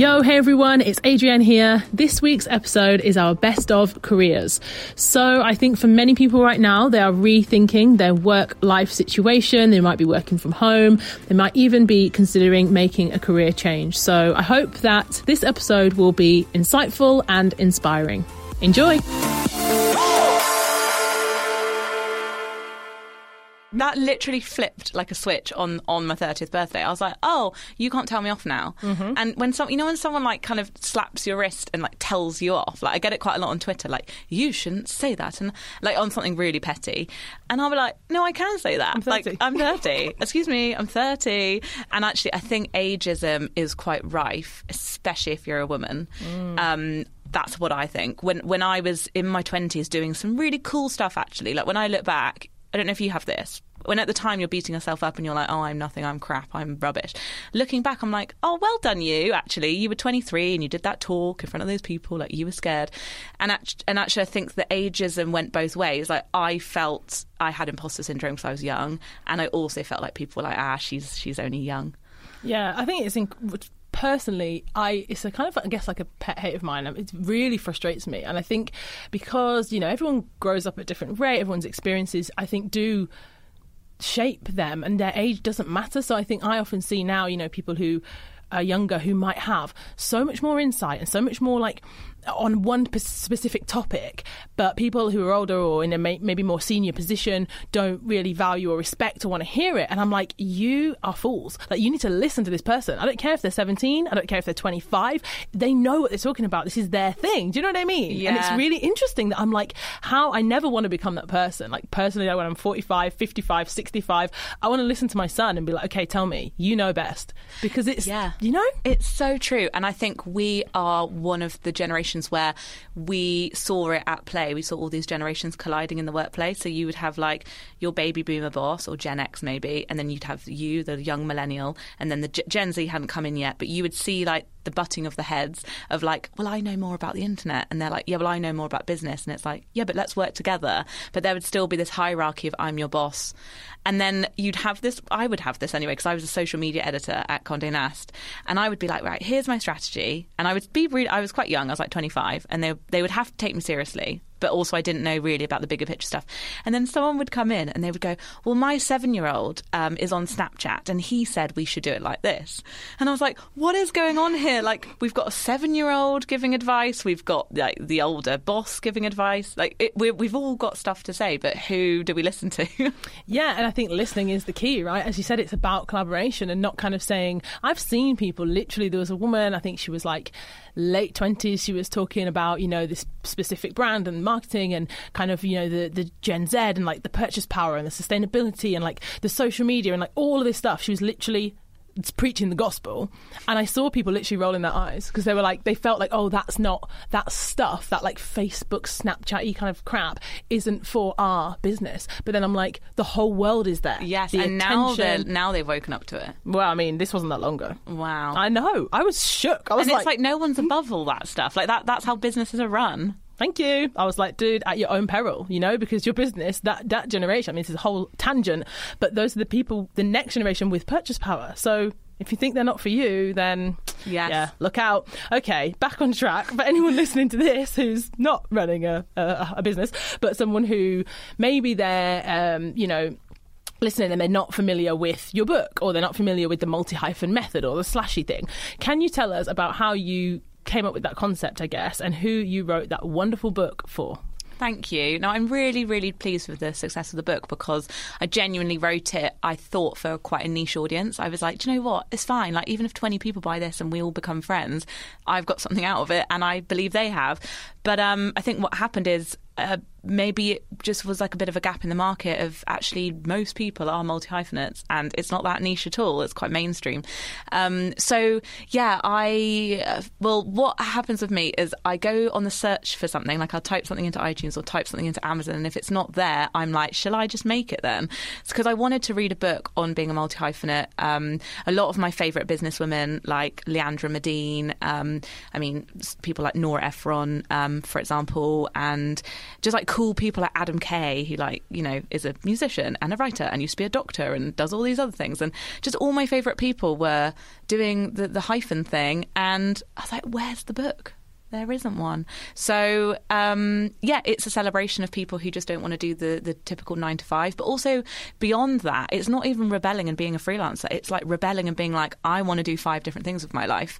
Yo, hey everyone, it's Adrienne here. This week's episode is our best of careers. So, I think for many people right now, they are rethinking their work life situation. They might be working from home. They might even be considering making a career change. So, I hope that this episode will be insightful and inspiring. Enjoy! That literally flipped like a switch on on my 30th birthday. I was like, "Oh, you can't tell me off now." Mm-hmm. And when some, you know, when someone like kind of slaps your wrist and like tells you off, like I get it quite a lot on Twitter, like you shouldn't say that, and like on something really petty, and I'll be like, "No, I can say that. I'm 30. Like I'm 30. Excuse me, I'm 30." And actually, I think ageism is quite rife, especially if you're a woman. Um, that's what I think. When when I was in my twenties doing some really cool stuff actually. Like when I look back, I don't know if you have this. When at the time you're beating yourself up and you're like, oh, I'm nothing, I'm crap, I'm rubbish. Looking back, I'm like, oh, well done, you. Actually, you were 23 and you did that talk in front of those people, like you were scared. And and actually, I think the ageism went both ways. Like I felt I had imposter syndrome because I was young, and I also felt like people were like, ah, she's she's only young. Yeah, I think it's inc- personally, I it's a kind of I guess like a pet hate of mine. It really frustrates me, and I think because you know everyone grows up at a different rate, everyone's experiences I think do shape them, and their age doesn't matter. So I think I often see now, you know, people who are younger who might have so much more insight and so much more like on one p- specific topic, but people who are older or in a may- maybe more senior position don't really value or respect or want to hear it. And I'm like, you are fools. Like, you need to listen to this person. I don't care if they're 17. I don't care if they're 25. They know what they're talking about. This is their thing. Do you know what I mean? And it's really interesting that I'm like, how I never want to become that person. Like, personally, when I'm 45, 55, 65, I want to listen to my son and be like, okay, tell me, you know best. Because it's, Yeah. you know? It's so true. And I think we are one of the generations where we saw it at play. We saw all these generations colliding in the workplace. So you would have like your baby boomer boss or Gen X maybe, and then you'd have you, the young millennial, and then the Gen Z hadn't come in yet, but you would see like the butting of the heads of like, well, I know more about the internet. And they're like, yeah, well, I know more about business. And it's like, yeah, but let's work together. But there would still be this hierarchy of I'm your boss. And then you'd have this, I would have this anyway, because I was a social media editor at Condé Nast. And I would be like, right, here's my strategy. And I would be really, I was quite young, I was like 25, and they, they would have to take me seriously. But also, I didn't know really about the bigger picture stuff. And then someone would come in and they would go, Well, my seven year old um, is on Snapchat and he said we should do it like this. And I was like, What is going on here? Like, we've got a seven year old giving advice, we've got like the older boss giving advice. Like, it, we we've all got stuff to say, but who do we listen to? Yeah, and I think listening is the key, right? As you said, it's about collaboration and not kind of saying. I've seen people literally. There was a woman, I think she was like late twenties. She was talking about you know this specific brand and marketing and kind of you know the the Gen Z and like the purchase power and the sustainability and like the social media and like all of this stuff. She was literally preaching the gospel and i saw people literally rolling their eyes because they were like they felt like oh that's not that stuff that like facebook snapchat kind of crap isn't for our business but then i'm like the whole world is there yes, The and now they're now they've woken up to it. well i mean this wasn't that long ago Wow. i know i was shook i was and like, it's like no one's above all that stuff. Like that that's how businesses are run. Thank you i was like dude at your own peril you know because your business that that generation i mean this is a whole tangent but those are the people the next generation with purchase power so if you think they're not for you, then Yes. yeah, look out. Okay, back on track. For anyone listening to this who's not running a, a, a business, but someone who maybe they're, um, you know, listening and they're not familiar with your book or they're not familiar with the multi hyphen method or the slashy thing, can you tell us about how you came up with that concept, I guess, and who you wrote that wonderful book for? Thank you. Now, I'm really, really pleased with the success of the book because I genuinely wrote it, I thought, for quite a niche audience. I was like, do you know what? It's fine. Like, even if 20 people buy this and we all become friends, I've got something out of it, and I believe they have. But um, I think what happened is uh, maybe it just was like a bit of a gap in the market of actually most people are multi hyphenates and it's not that niche at all. It's quite mainstream. Um, so yeah, I uh, well, what happens with me is I go on the search for something, like I'll type something into iTunes or type something into Amazon, and if it's not there, I'm like, shall I just make it then? It's because I wanted to read a book on being a multi hyphenate. Um, a lot of my favourite businesswomen, like Leandra Medine, um, I mean, people like Nora Ephron, um, for example, and just like cool people like Adam Kay, who like you know is a musician and a writer and used to be a doctor and does all these other things, and just all my favourite people were doing the the hyphen thing, and I was like, where's the book? There isn't one. So, um, yeah, it's a celebration of people who just don't want to do the, the typical nine to five. But also, beyond that, it's not even rebelling and being a freelancer. It's like rebelling and being like, I want to do five different things with my life.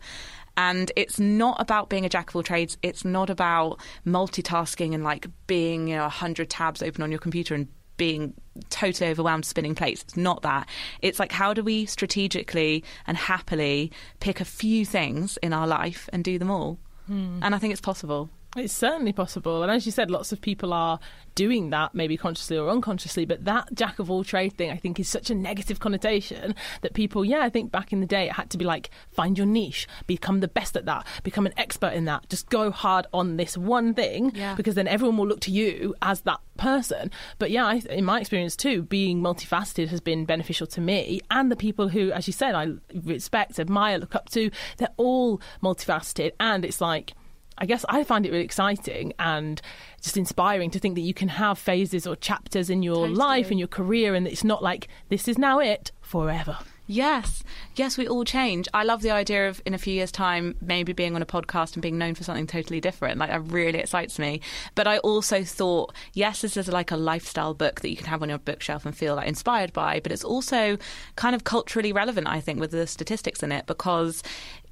And it's not about being a jack of all trades. It's not about multitasking and like being, you know, 100 tabs open on your computer and being totally overwhelmed spinning plates. It's not that. It's like how do we strategically and happily pick a few things in our life and do them all? Hmm. And I think it's possible. It's certainly possible. And as you said, lots of people are doing that, maybe consciously or unconsciously. But that jack of all trade thing, I think, is such a negative connotation that people, yeah, I think back in the day it had to be like, find your niche, become the best at that, become an expert in that, just go hard on this one thing, Yeah. because then everyone will look to you as that person. But yeah, I, in my experience too, being multifaceted has been beneficial to me and the people who, as you said, I respect, admire, look up to. They're all multifaceted, and it's like. I guess I find it really exciting and just inspiring to think that you can have phases or chapters in your Totally. life and your career, and it's not like this is now it forever. Yes, yes, we all change. I love the idea of in a few years' time maybe being on a podcast and being known for something totally different. Like that really excites me. But I also thought, yes, this is like a lifestyle book that you can have on your bookshelf and feel like inspired by. But it's also kind of culturally relevant, I think, with the statistics in it because.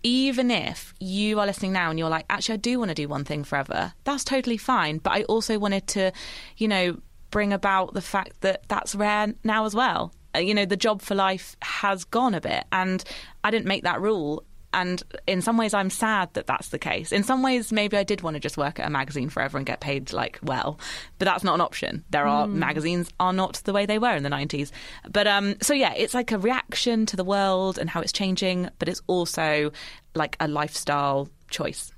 Even if you are listening now and you're like, actually, I do want to do one thing forever, that's totally fine. But I also wanted to, you know, bring about the fact that that's rare now as well. Uh, You know, the job for life has gone a bit, and I didn't make that rule. And in some ways, I'm sad that that's the case. In some ways, maybe I did want to just work at a magazine forever and get paid like well, but that's not an option. There are magazines are not the way they were in the 90s. But um, so yeah, it's like a reaction to the world and how it's changing, but it's also like a lifestyle choice.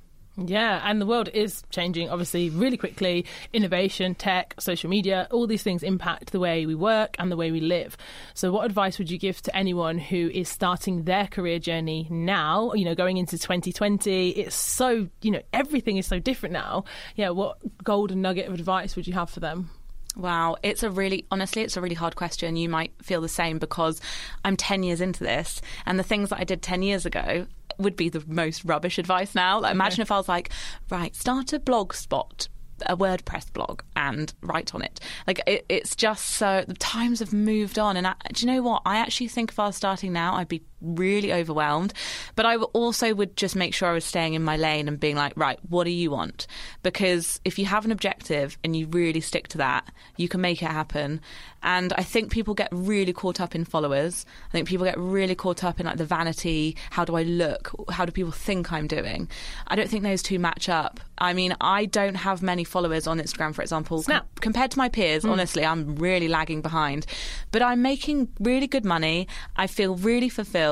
Yeah, and the world is changing obviously really quickly. Innovation, tech, social media, all these things impact the way we work and the way we live. So, what advice would you give to anyone who is starting their career journey now, you know, going into 2020? It's so, you know, everything is so different now. Yeah, what golden nugget of advice would you have for them? Wow, it's a really, honestly, it's a really hard question. You might feel the same because I'm 10 years into this, and the things that I did 10 years ago would be the most rubbish advice now. Like, imagine if I was like, right, start a blog spot. A WordPress blog and write on it. Like it, it's just so the times have moved on, and I, do you know what? I actually think if I was starting now, I'd be really overwhelmed. But I also would just make sure I was staying in my lane and being like, right, what do you want? Because if you have an objective and you really stick to that, you can make it happen. And I think people get really caught up in followers. I think people get really caught up in like the vanity. How do I look? How do people think I'm doing? I don't think those two match up. I mean, I don't have many followers on Instagram, for example. Com- compared to my peers, mm. honestly, I'm really lagging behind. But I'm making really good money. I feel really fulfilled.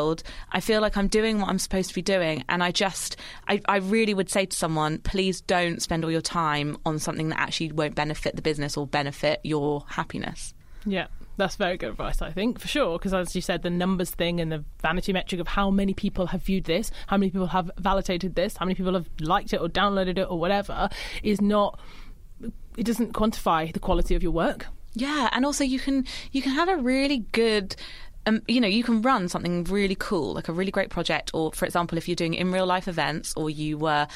I feel like I'm doing what I'm supposed to be doing. And I just, I, I really would say to someone, please don't spend all your time on something that actually won't benefit the business or benefit your happiness. Yeah, that's very good advice, I think, for sure. Because as you said, the numbers thing and the vanity metric of how many people have viewed this, how many people have validated this, how many people have liked it or downloaded it or whatever, is not. It doesn't quantify the quality of your work. Yeah, and also you can you can have a really good. Um, you know, you can run something really cool, like a really great project, or for example, if you're doing in real life events, or you were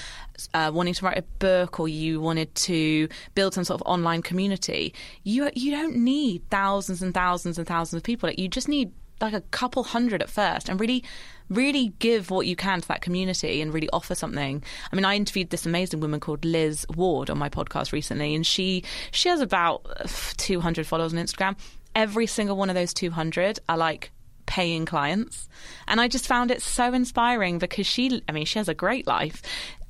uh, wanting to write a book, or you wanted to build some sort of online community, you you don't need thousands and thousands and thousands of people. Like, you just need like a couple hundred at first, and really, really give what you can to that community, and really offer something. I mean, I interviewed this amazing woman called Liz Ward on my podcast recently, and she she has about 200 followers on Instagram every single one of those 200 are like paying clients. And i just found it so inspiring because she i mean she has a great life.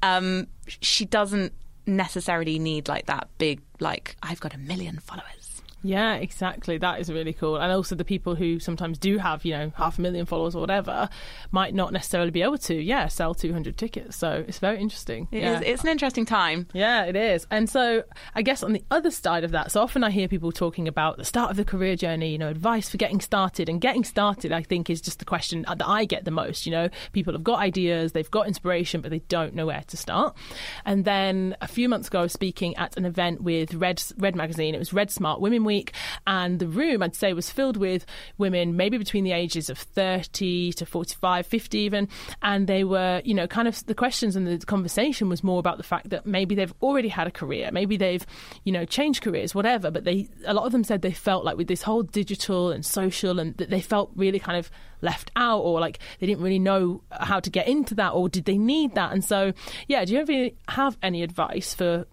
Um, she doesn't necessarily need like that big like i've got a million followers Yeah, exactly. That is really cool. And also the people who sometimes do have, you know, half a million followers or whatever might not necessarily be able to, yeah, sell 200 tickets. So it's very interesting. It yeah. is- it's an interesting time. Yeah, it is. And so I guess on the other side of that, so often I hear people talking about the start of the career journey, you know, advice for getting started. And getting started, I think, is just the question that I get the most. You know, people have got ideas, they've got inspiration, but they don't know where to start. And then a few months ago, I was speaking at an event with Red, Red Magazine. It was Red Smart Women Week. And the room, I'd say, was filled with women, maybe between the ages of 30 to 45, 50 even. And they were, you know, kind of the questions and the conversation was more about the fact that maybe they've already had a career, maybe they've, you know, changed careers, whatever. But they, a lot of them said they felt like with this whole digital and social and that they felt really kind of left out or like they didn't really know how to get into that or did they need that? And so, yeah, do you have any advice for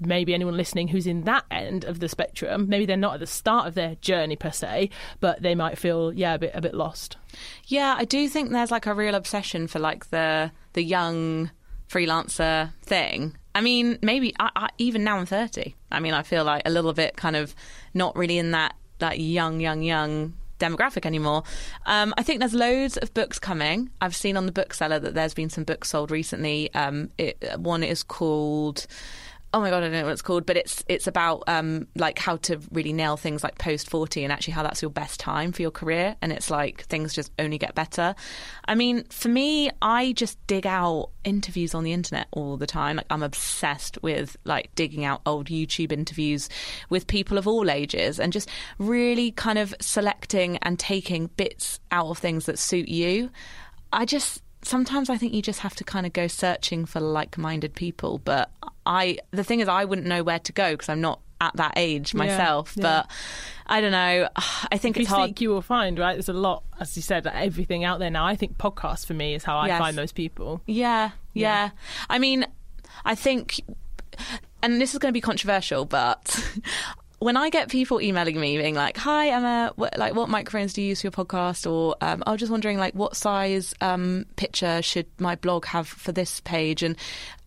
maybe anyone listening who's in that end of the spectrum? Maybe they're not at the start of their journey per se, but they might feel, yeah, a bit, a bit lost. Yeah, I do think there's like a real obsession for like the the young freelancer thing. I mean, maybe I, I, even now I'm 30. I mean, I feel like a little bit kind of not really in that that young, young, young demographic anymore. Um, I think there's loads of books coming. I've seen on the bookseller that there's been some books sold recently. Um, it, one is called oh my god, I don't know what it's called, but it's it's about um, like how to really nail things like post forty and actually how that's your best time for your career, and it's like things just only get better. I mean, for me, I just dig out interviews on the internet all the time. Like I'm obsessed with like digging out old YouTube interviews with people of all ages and just really kind of selecting and taking bits out of things that suit you. I just sometimes I think you just have to kind of go searching for like-minded people. But I, the thing is, I wouldn't know where to go because I'm not at that age myself. yeah. But I don't know. I think If you it's hard. seek, you will find, right? There's a lot, as you said, everything out there now. I think podcasts for me is how I Yes. find those people. Yeah, yeah. I mean, I think, and this is going to be controversial, but when I get people emailing me being like, "Hi Emma, what, like what microphones do you use for your podcast?" or um, "I was just wondering, like, what size um, picture should my blog have for this page?" and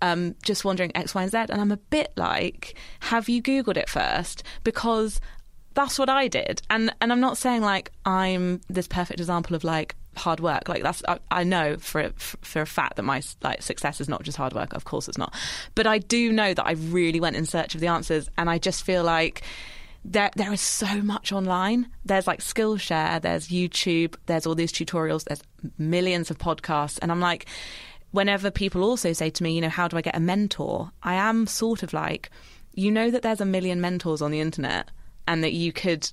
um, just wondering X, Y, and Z, and I'm a bit like, "Have you googled it first? Because that's what I did. And and I'm not saying like I'm this perfect example of like hard work. Like that's I, I know for for a fact that my like success is not just hard work. Of course it's not. But I do know that I really went in search of the answers and I just feel like there there is so much online. There's like Skillshare, there's YouTube, there's all these tutorials, there's millions of podcasts and I'm like whenever people also say to me, you know, how do I get a mentor? I am sort of like you know that there's a million mentors on the internet and that you could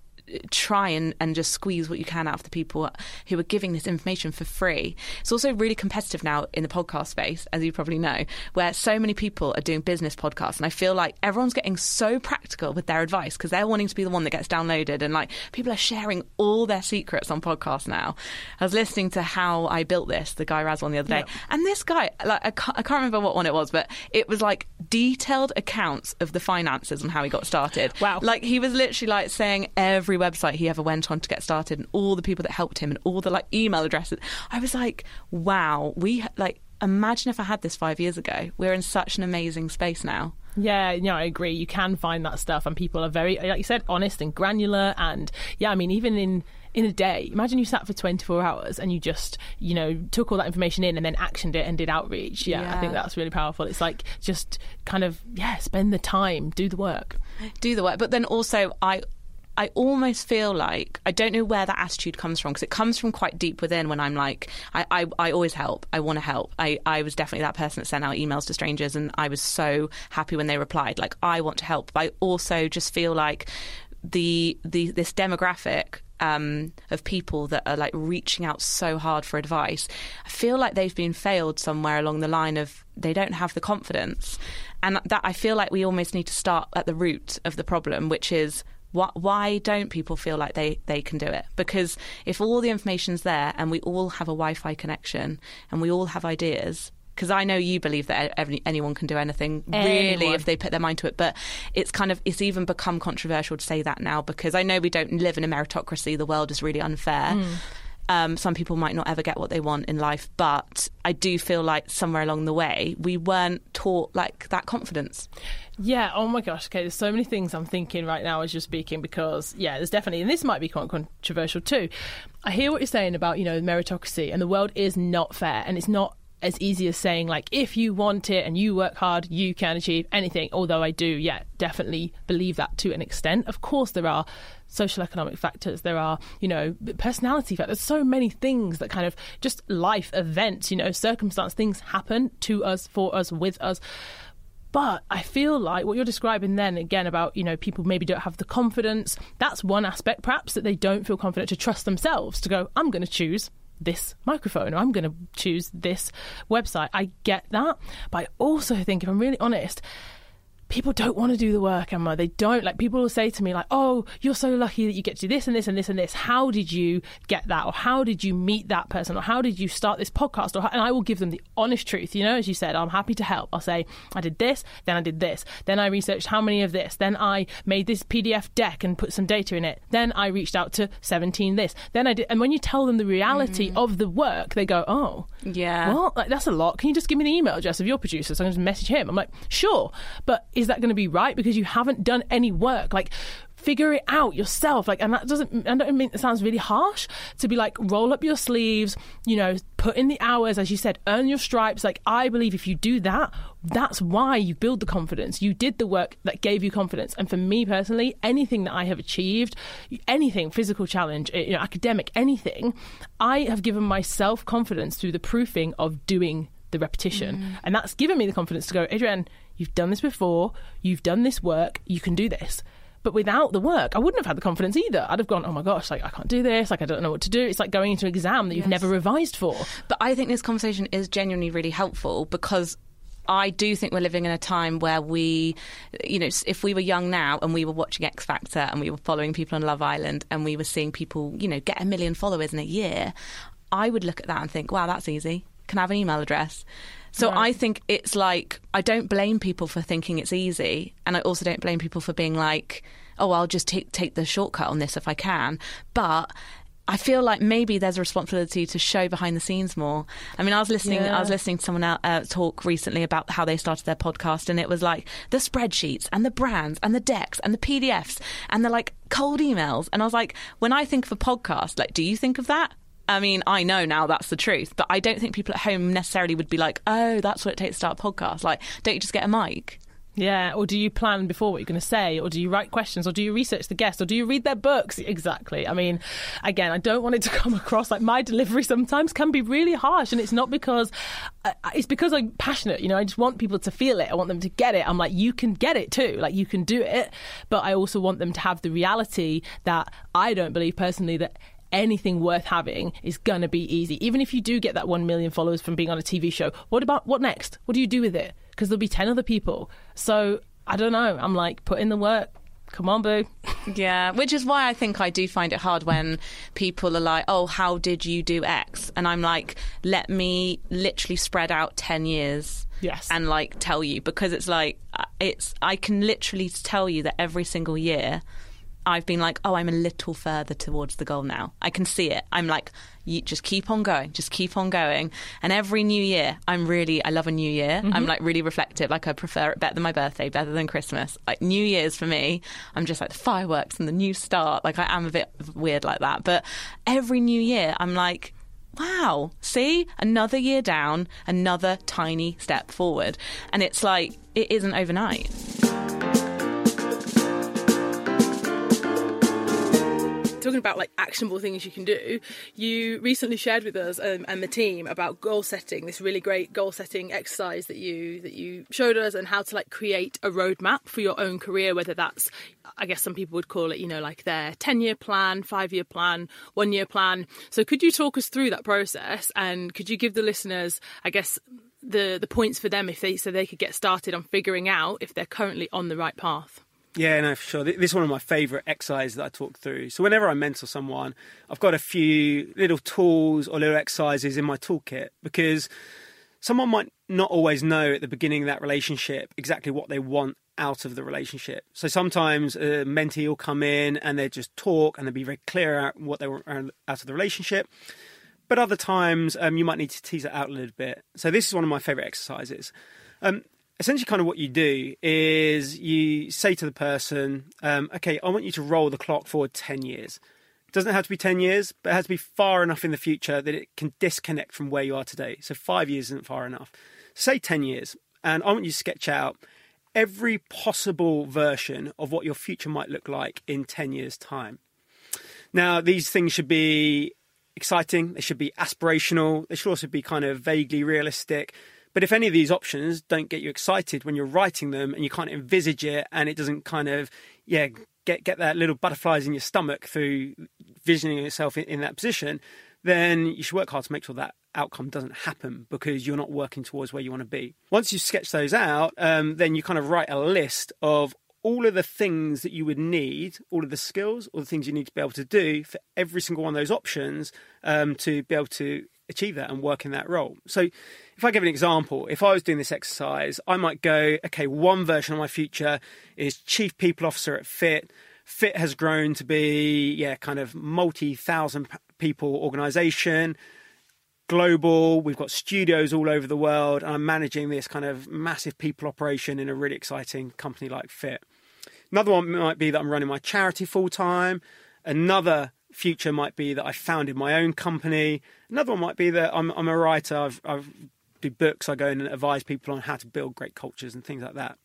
try and, and just squeeze what you can out of the people who are giving this information for free. It's also really competitive now in the podcast space, as you probably know, where so many people are doing business podcasts. And I feel like everyone's getting so practical with their advice because they're wanting to be the one that gets downloaded. And like people are sharing all their secrets on podcasts now. I was listening to How I Built This, the Guy Raz one the other day. Yeah. And this guy, like, I can't, I can't remember what one it was, but it was like detailed accounts of the finances and how he got started. Wow. Like he was literally like saying every website he ever went on to get started and all the people that helped him and all the like email addresses. I was like, wow, we like imagine if I had this five years ago. We're in such an amazing space now. Yeah, know, I agree. You can find that stuff, and people are very, like you said, honest and granular. And yeah, I mean, even in in a day, imagine you sat for 24 hours and you just, you know, took all that information in and then actioned it and did outreach. Yeah, I think that's really powerful. It's like just kind of, yeah, spend the time, do the work. do the work. But then also, I I almost feel like I don't know where that attitude comes from because it comes from quite deep within. When I'm like, I I, I always help. I want to help. I I was definitely that person that sent out emails to strangers, and I was so happy when they replied. Like, I want to help. But I also just feel like the the this demographic um, of people that are like reaching out so hard for advice, I feel like they've been failed somewhere along the line of they don't have the confidence, and that I feel like we almost need to start at the root of the problem, which is. Why, why don't people feel like they, they can do it? Because if all the information's there and we all have a Wi Fi connection and we all have ideas, because I know you believe that every, anyone can do anything really if they put their mind to it, but it's kind of it's even become controversial to say that now because I know we don't live in a meritocracy. The world is really unfair. Mm. Um, some people might not ever get what they want in life, but I do feel like somewhere along the way we weren't taught like that confidence. Yeah. Oh my gosh. Okay. There's so many things I'm thinking right now as you're speaking because yeah, there's definitely, and this might be quite controversial too. I hear what you're saying about you know meritocracy, and the world is not fair, and it's not as easy as saying like if you want it and you work hard you can achieve anything. Although i do yeah definitely believe that to an extent. Of course there are social economic factors. There are you know personality factors. So many things that kind of just life events you know circumstance things happen to us for us with us. But I feel like what you're describing then again about, you know, people maybe don't have the confidence. That's one aspect, perhaps, that they don't feel confident to trust themselves to go, I'm going to choose this microphone or I'm going to choose this website. I get that. But I also think, if I'm really honest, people don't want to do the work, Emma. They don't. Like people will say to me, like, "Oh, you're so lucky that you get to do this and this and this and this. How did you get that? Or how did you meet that person? Or how did you start this podcast?" Or and I will give them the honest truth. You know, as you said, I'm happy to help. I'll say, "I did this, then I did this, then I researched how many of this, then I made this PDF deck and put some data in it, then I reached out to 17 this, then I did." And when you tell them the reality mm. of the work, they go, "Oh, yeah, well, like that's a lot. Can you just give me the email address of your producer so I can just message him?" I'm like, "Sure," but is that going to be right? Because you haven't done any work. Like, figure it out yourself. Like, and that doesn't, I don't mean it sounds really harsh to be like, roll up your sleeves, you know, put in the hours, as you said, earn your stripes. Like, I believe if you do that, that's why you build the confidence. You did the work that gave you confidence. And for me personally, anything that I have achieved, anything, physical challenge, eh, you know, academic, anything, I have given myself confidence through the proofing of doing the repetition. Mm. And that's given me the confidence to go, Adrienne, You've done this before. You've done this work. You can do this. But without the work, I wouldn't have had the confidence either. I'd have gone, oh my gosh, like I can't do this. Like I don't know what to do. It's like going into an exam that you've yes. never revised for. But I think this conversation is genuinely really helpful because I do think we're living in a time where we, you know, if we were young now and we were watching X Factor and we were following people on Love Island and we were seeing people, you know, get a million followers in a year, I would look at that and think, wow, that's easy. Can I have an email address? So right. I think it's like I don't blame people for thinking it's easy, and I also don't blame people for being like, "Oh, I'll just take take the shortcut on this if I can." But I feel like maybe there's a responsibility to show behind the scenes more. I mean, I was listening. Yeah. I was listening to someone uh, talk recently about how they started their podcast, and it was like the spreadsheets and the brands and the decks and the PDFs and the like cold emails. And I was like, when I think of a podcast, like, do you think of that? I mean, I know now that's the truth, but I don't think people at home necessarily would be like, oh, that's what it takes to start a podcast. Like, don't you just get a mic? Yeah, or do you plan before what you're going to say, or do you write questions, or do you research the guest, or do you read their books? Exactly. I mean, again, I don't want it to come across like my delivery sometimes can be really harsh, and it's not because uh, it's because I'm passionate. You know, I just want people to feel it. I want them to get it. I'm like, you can get it too. Like you can do it, but I also want them to have the reality that I don't believe personally that anything worth having is going to be easy. Even if you do get that 1 million followers from being on a TV show, what about what next? What do you do with it? Because there'll be 10 other people. So I don't know. I'm like, put in the work. Come on, boo. yeah, which is why I think I do find it hard when people are like, oh, how did you do X? And I'm like, let me literally spread out 10 years. Yes. And like tell you because it's like, uh, it's, I can literally tell you that every single year I've been like, oh, I'm a little further towards the goal now. I can see it. I'm like, you just keep on going, just keep on going. And every new year, I'm really, I love a new year. Mm-hmm. I'm like really reflective. Like I prefer it better than my birthday, better than Christmas. Like New Year's for me, I'm just like the fireworks and the new start. Like I am a bit weird like that. But every new year, I'm like, wow, see, another year down, another tiny step forward. And it's like, it isn't overnight. Talking about like actionable things you can do, you recently shared with us um, and the team about goal setting. This really great goal setting exercise that you that you showed us, and how to like create a roadmap for your own career. Whether that's, I guess some people would call it, you know, like their ten year plan, five year plan, one year plan. So could you talk us through that process, and could you give the listeners, I guess, the the points for them if they so they could get started on figuring out if they're currently on the right path? Yeah, no, for sure. This is one of my favourite exercises that I talk through. So whenever I mentor someone, I've got a few little tools or little exercises in my toolkit because someone might not always know at the beginning of that relationship exactly what they want out of the relationship. So sometimes a mentee will come in and they just talk and they'll be very clear out what they want out of the relationship. But other times um, you might need to tease it out a little bit. So this is one of my favorite exercises. Um, essentially, kind of what you do is you say to the person, um, "Okay, I want you to roll the clock forward ten years." It doesn't have to be ten years, but it has to be far enough in the future that it can disconnect from where you are today. So five years isn't far enough. Say ten years, and I want you to sketch out every possible version of what your future might look like in 10 years' time. Now, these things should be exciting, they should be aspirational, they should also be kind of vaguely realistic. But if any of these options don't get you excited when you're writing them and you can't envisage it and it doesn't kind of, yeah, get, get that little butterflies in your stomach through visioning yourself in, in that position, then you should work hard to make sure that outcome doesn't happen because you're not working towards where you want to be. Once you sketch those out, um, then you kind of write a list of all of the things that you would need, all of the skills, all the things you need to be able to do for every single one of those options um, to be able to achieve that and work in that role. So, if I give an example, if I was doing this exercise, I might go, okay, one version of my future is chief people officer at Fiit. Fiit has grown to be, yeah, kind of multi thousand people organization global. We've got studios all over the world, and I'm managing this kind of massive people operation in a really exciting company like Fiit. Another one might be that I'm running my charity full time. Another future might be that I founded my own company. Another one might be that I'm, I'm a writer. I've, I've do books. I go in and advise people on how to build great cultures and things like that.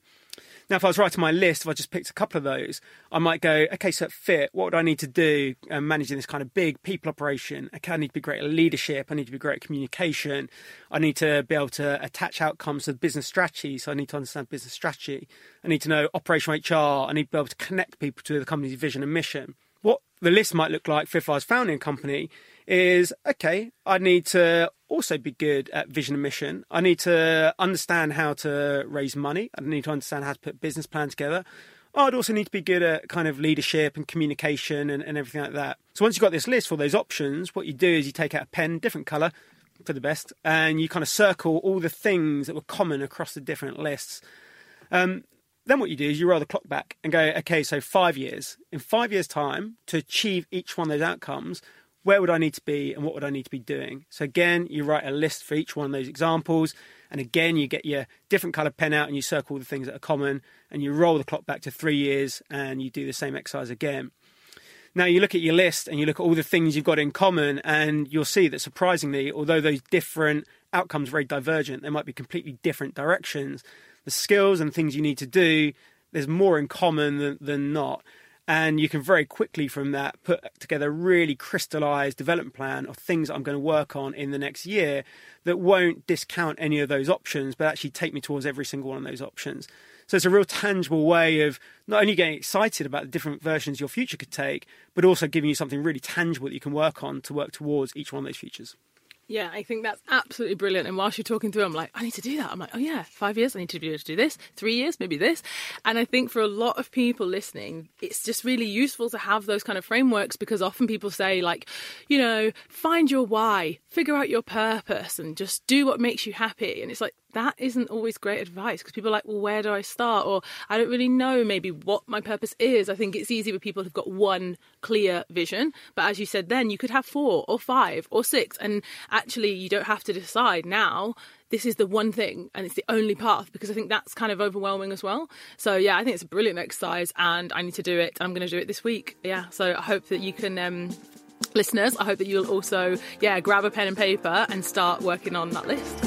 Now, if I was writing my list, if I just picked a couple of those, I might go, okay, so Fiit, what would I need to do um, managing this kind of big people operation? Okay, I need to be great at leadership. I need to be great at communication. I need to be able to attach outcomes to business strategy. So I need to understand business strategy. I need to know operational HR. I need to be able to connect people to the company's vision and mission. The list might look like I was founding company is okay, I need to also be good at vision and mission. I need to understand how to raise money. I need to understand how to put business plan together. I'd also need to be good at kind of leadership and communication and, and everything like that. So once you've got this list for those options, what you do is you take out a pen, different colour for the best, and you kind of circle all the things that were common across the different lists. Um, then what you do is you roll the clock back and go, okay, so five years. In five years' time, to achieve each one of those outcomes, where would I need to be and what would I need to be doing? So again, you write a list for each one of those examples. And again, you get your different coloured pen out and you circle the things that are common and you roll the clock back to three years and you do the same exercise again. Now you look at your list and you look at all the things you've got in common and you'll see that surprisingly, although those different outcomes are very divergent, they might be completely different directions. The skills and things you need to do, there's more in common than, than not. And you can very quickly from that put together a really crystallized development plan of things I'm going to work on in the next year that won't discount any of those options but actually take me towards every single one of those options. So it's a real tangible way of not only getting excited about the different versions your future could take but also giving you something really tangible that you can work on to work towards each one of those futures yeah, I think that's absolutely brilliant. And whilst you're talking through, I'm like, I need to do that. I'm like, oh yeah, five years, I need to be able to do this. Three years, maybe this. And I think for a lot of people listening, it's just really useful to have those kind of frameworks because often people say, like, you know, find your why, figure out your purpose, and just do what makes you happy. And it's like, that isn't always great advice because people are like, well, where do I start? Or I don't really know maybe what my purpose is. I think it's easy with people who've got one clear vision. But as you said, then you could have four or five or six. And actually, you don't have to decide now. This is the one thing and it's the only path because I think that's kind of overwhelming as well. So, yeah, I think it's a brilliant exercise and I need to do it. I'm going to do it this week. Yeah. So, I hope that you can um, listeners, I hope that you'll also, yeah, grab a pen and paper and start working on that list.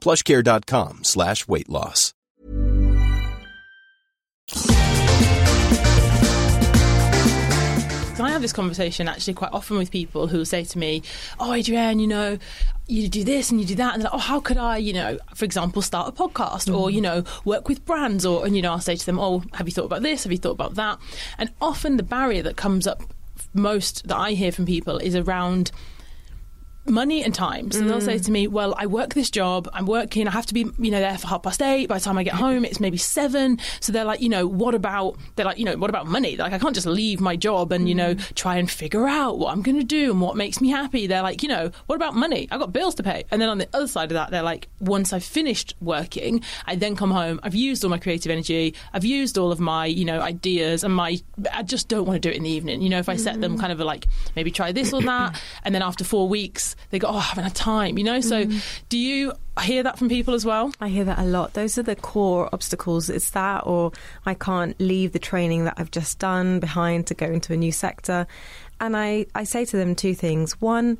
plushcare.com slash weight loss. because I have this conversation actually quite often with people who say to me, "Oh, Adrienne, you know." You do this and you do that, and like, oh, how could I, you know, for example, start a podcast or mm. you know, work with brands, or and you know, I'll say to them, oh, have you thought about this? Have you thought about that? And often the barrier that comes up most that I hear from people is around money and time. So they'll say mm. to me, "Well, I work this job. I'm working. I have to be, you know, there for half past eight. By the time I get home, it's maybe seven. So they're like, you know, what about? They're like, you know, what about money? Like, I can't just leave my job and you know mm. try and figure out what I'm going to do and what makes me happy. They're like, you know, what about money? I've got bills to pay. And then on the other side of that, they're like, once I've finished working, I then come home. I've used all my creative energy. I've used all of my, you know, ideas and my. I just don't want to do it in the evening. You know, if I set them mm. kind of like maybe try this or that, and then after four weeks they go, oh, I haven't had time. You know, so mm-hmm. do you hear that from people as well? I hear that a lot. Those are the core obstacles. It's that, or I can't leave the training that I've just done behind to go into a new sector. And I, I say to them two things. One,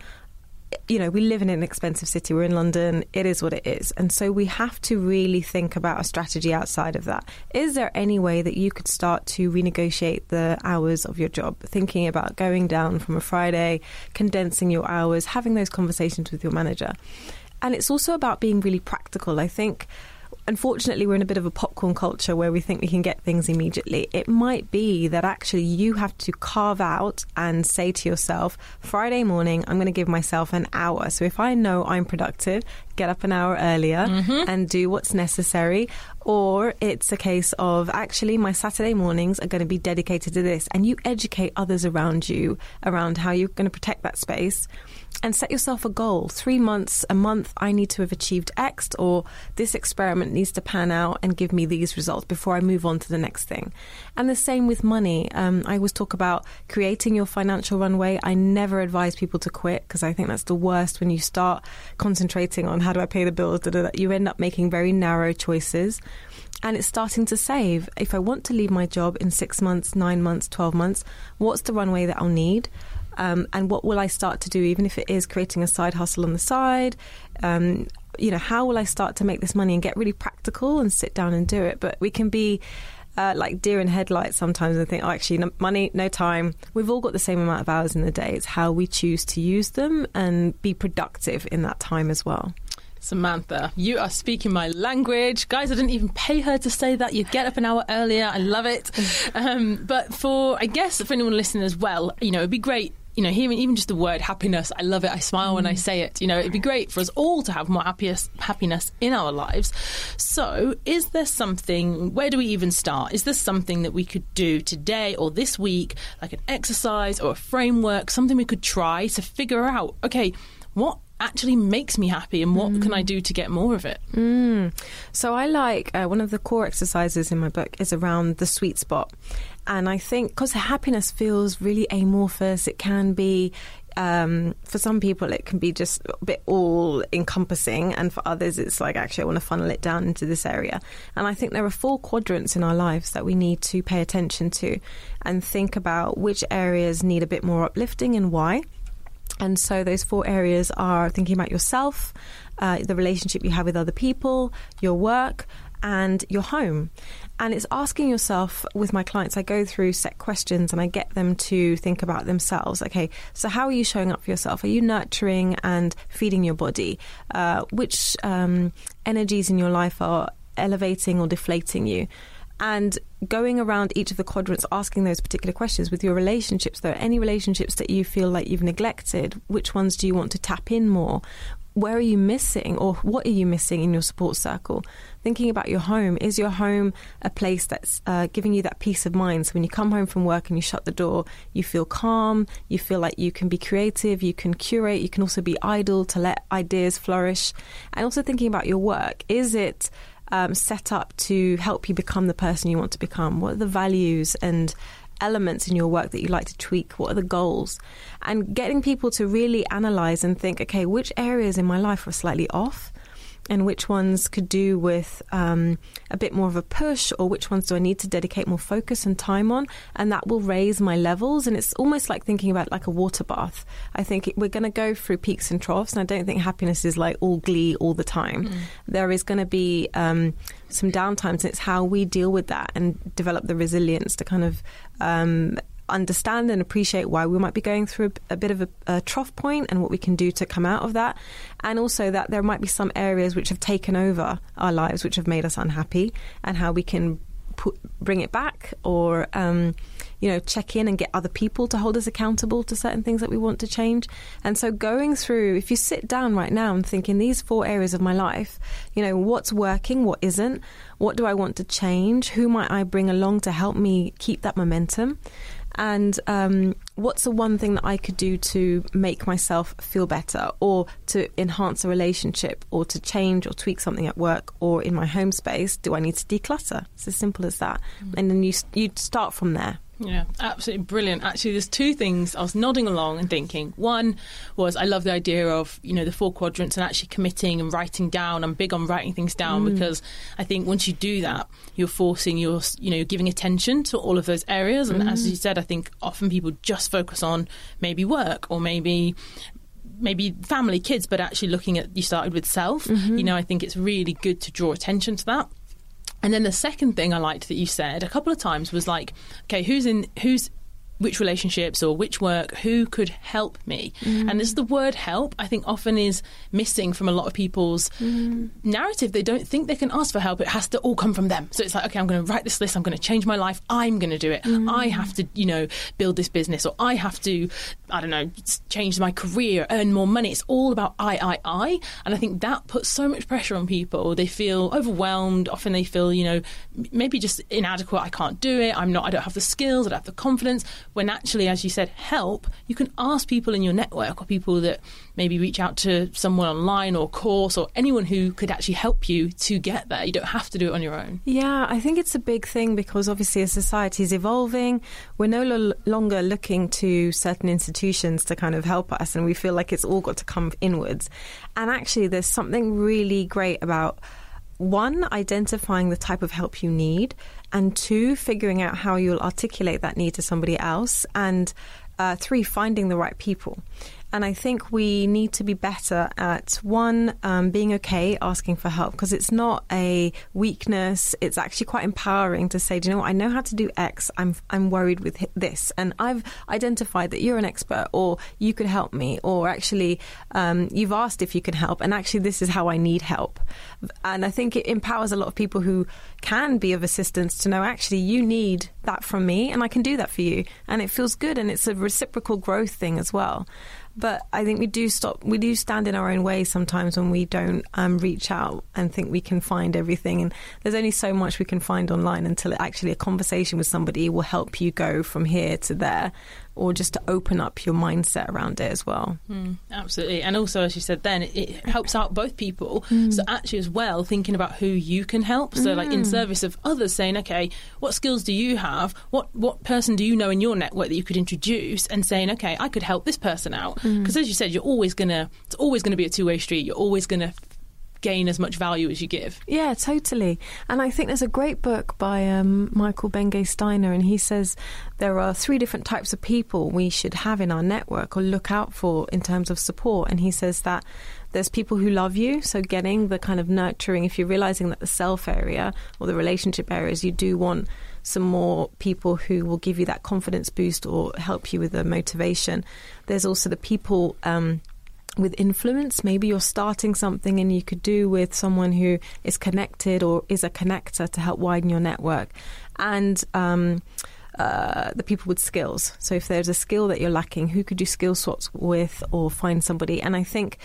you know, we live in an expensive city. We're in London. It is what it is. And so we have to really think about a strategy outside of that. Is there any way that you could start to renegotiate the hours of your job? Thinking about going down from a Friday, condensing your hours, having those conversations with your manager. And it's also about being really practical. I think unfortunately, we're in a bit of a popcorn culture where we think we can get things immediately. It might be that actually you have to carve out and say to yourself, Friday morning, I'm going to give myself an hour. So if I know I'm productive, get up an hour earlier mm-hmm. and do what's necessary. Or it's a case of actually, my Saturday mornings are going to be dedicated to this. And you educate others around you around how you're going to protect that space and set yourself a goal. Three months, a month, I need to have achieved X, or this experiment needs to pan out and give me these results before I move on to the next thing. And the same with money. Um, I always talk about creating your financial runway. I never advise people to quit because I think that's the worst when you start concentrating on how do I pay the bills, da, da, da. you end up making very narrow choices and it's starting to save. If I want to leave my job in six months, nine months, 12 months, what's the runway that I'll need? Um, and what will I start to do, even if it is creating a side hustle on the side? Um, you know, how will I start to make this money and get really practical and sit down and do it? But we can be uh, like deer in headlights sometimes and think, oh, actually, no, money, no time. We've all got the same amount of hours in the day. It's how we choose to use them and be productive in that time as well. Samantha, you are speaking my language. Guys, I didn't even pay her to say that. You get up an hour earlier. I love it. Um, but for, I guess, for anyone listening as well, you know, it'd be great. You know, hearing even just the word happiness, I love it. I smile when I say it. You know, it'd be great for us all to have more happiest, happiness in our lives. So, is there something, where do we even start? Is there something that we could do today or this week, like an exercise or a framework, something we could try to figure out, okay, what actually makes me happy and what can I do to get more of it? Mm. So I like uh, one of the core exercises in my book is around the sweet spot. And I think because happiness feels really amorphous, it can be. Um, for some people, it can be just a bit all encompassing, and for others, it's like actually I want to funnel it down into this area. And I think there are four quadrants in our lives that we need to pay attention to and think about which areas need a bit more uplifting and why. And so those four areas are thinking about yourself, uh, the relationship you have with other people, your work, and your home. And it's asking yourself with my clients, I go through set questions and I get them to think about themselves. Okay, so how are you showing up for yourself? Are you nurturing and feeding your body? Uh, which um, energies in your life are elevating or deflating you? and going around each of the quadrants asking those particular questions with your relationships are any relationships that you feel like you've neglected which ones do you want to tap in more where are you missing or what are you missing in your support circle thinking about your home is your home a place that's uh, giving you that peace of mind so when you come home from work and you shut the door you feel calm you feel like you can be creative you can curate you can also be idle to let ideas flourish and also thinking about your work is it um, set up to help you become the person you want to become? What are the values and elements in your work that you like to tweak? What are the goals? And getting people to really analyze and think, okay, which areas in my life are slightly off? And which ones could do with um, a bit more of a push, or which ones do I need to dedicate more focus and time on, and that will raise my levels. And it's almost like thinking about like a water bath. I think we're going to go through peaks and troughs, and I don't think happiness is like all glee all the time. Mm. There is going to be um, some downtimes, and it's how we deal with that and develop the resilience to kind of um, understand and appreciate why we might be going through a, a bit of a, a, trough point and what we can do to come out of that. And also that there might be some areas which have taken over our lives, which have made us unhappy, and how we can put, bring it back or. Um, you know, check in and get other people to hold us accountable to certain things that we want to change. And so going through, if you sit down right now and think in these four areas of my life, you know, what's working, what isn't, what do I want to change, who might I bring along to help me keep that momentum? And um, what's the one thing that I could do to make myself feel better or to enhance a relationship or to change or tweak something at work or in my home space? Do I need to declutter? It's as simple as that. Mm. And then you, you start from there. Yeah, absolutely brilliant. Actually, there's two things I was nodding along and thinking. One was I love the idea of you know the four quadrants and actually committing and writing down. I'm big on writing things down mm. because I think once you do that, you're forcing your you know you're giving attention to all of those areas. And mm. as you said, I think often people just focus on maybe work or maybe maybe family, kids, but actually looking at you started with self. Mm-hmm. You know, I think it's really good to draw attention to that. And then the second thing I liked that you said a couple of times was like, okay, who's in who's which relationships or which work, who could help me. Mm. And this is the word help, I think often is missing from a lot of people's mm. narrative. They don't think they can ask for help. It has to all come from them. So it's like, okay, I'm going to write this list. I'm going to change my life. I'm going to do it. Mm. I have to, you know, build this business or I have to, I don't know, change my career, earn more money. It's all about I, I, I. And I think that puts so much pressure on people. They feel overwhelmed. Often they feel, you know, maybe just inadequate. I can't do it. I'm not, I don't have the skills. I don't have the confidence when actually, as you said, help, you can ask people in your network or people that maybe reach out to someone online or course or anyone who could actually help you to get there. You don't have to do it on your own. Yeah, I think it's a big thing because obviously as society is evolving, we're no lo- longer looking to certain institutions to kind of help us and we feel like it's all got to come inwards. And actually, there's something really great about one, identifying the type of help you need, and two, figuring out how you'll articulate that need to somebody else, and uh, three, finding the right people. And I think we need to be better at one, um, being okay asking for help because it's not a weakness. It's actually quite empowering to say, do you know what? I know how to do X. I'm, I'm worried with this. And I've identified that you're an expert or you could help me or actually um, you've asked if you can help. And actually, this is how I need help. And I think it empowers a lot of people who can be of assistance to know actually you need that from me and I can do that for you. And it feels good and it's a reciprocal growth thing as well. But I think we do stop. We do stand in our own way sometimes when we don't um, reach out and think we can find everything. And there's only so much we can find online until actually a conversation with somebody will help you go from here to there or just to open up your mindset around it as well. Mm, absolutely. And also, as you said then, it, helps out both people. Mm. So, actually, as well, thinking about who you can help. So, mm. like in hmm. service of others, saying, okay, what skills do you have? What, what person do you know in your network that you could introduce? And saying, okay, I could help this person out. Because, hmm. as you said, you're always going to, it's always going to be a two way street. You're always going to gain as much value as you give. Yeah, totally. And I think there's a great book by um, Michael Bungay Stanier, and he says there are three different types of people we should have in our network or look out for in terms of support. And he says that there's people who love you, so getting the kind of nurturing, if you're realizing that the self area or the relationship areas, you do want some more people who will give you that confidence boost or help you with the motivation. There's also the people. Um, with influence. Maybe you're starting something and you could do with someone who is connected or is a connector to help widen your network. And um, uh, the people with skills. So if there's a skill that you're lacking, who could you skill swaps with or find somebody? And I think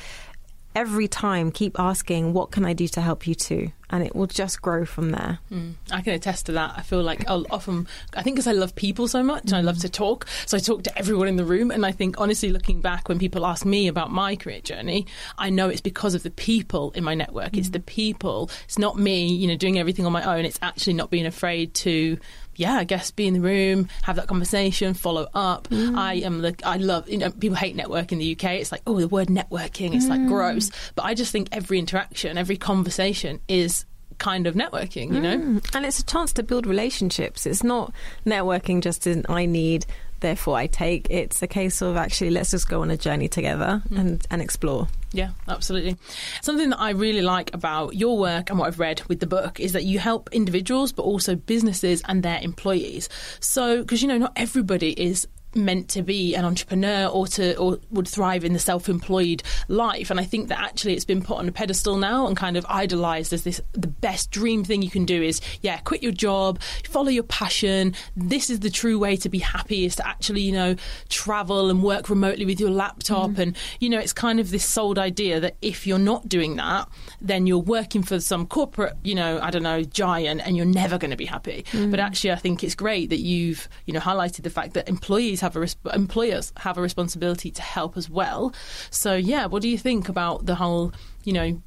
every time keep asking, what can I do to help you too? And it will just grow from there. Mm, I can attest to that. I feel like I'll often, I think because I love people so much and I love to talk, so I talk to everyone in the room. And I think, honestly, looking back, when people ask me about my career journey, I know it's because of the people in my network. Mm. It's the people. It's not me, you know, doing everything on my own. It's actually not being afraid to yeah, I guess be in the room, have that conversation, follow up. Mm. I am the I love you know people hate network in the UK. It's like oh the word networking, it's mm. like gross. But I just think every interaction, every conversation is kind of networking, you know. Mm. And it's a chance to build relationships. It's not networking just in I need therefore I take. It's a case of actually let's just go on a journey together mm. and, and explore. Yeah, absolutely. Something that I really like about your work and what I've read with the book is that you help individuals, but also businesses and their employees. So, because you know, not everybody is meant to be an entrepreneur or to or would thrive in the self-employed life and I think that actually it's been put on a pedestal now and kind of idolized as this the best dream thing you can do is yeah quit your job follow your passion this is the true way to be happy is to actually you know travel and work remotely with your laptop mm. and you know it's kind of this sold idea that if you're not doing that then you're working for some corporate you know I don't know giant and you're never going to be happy mm. but actually I think it's great that you've you know highlighted the fact that employees have a resp- employers have a responsibility to help as well. So yeah, what do you think about the whole you know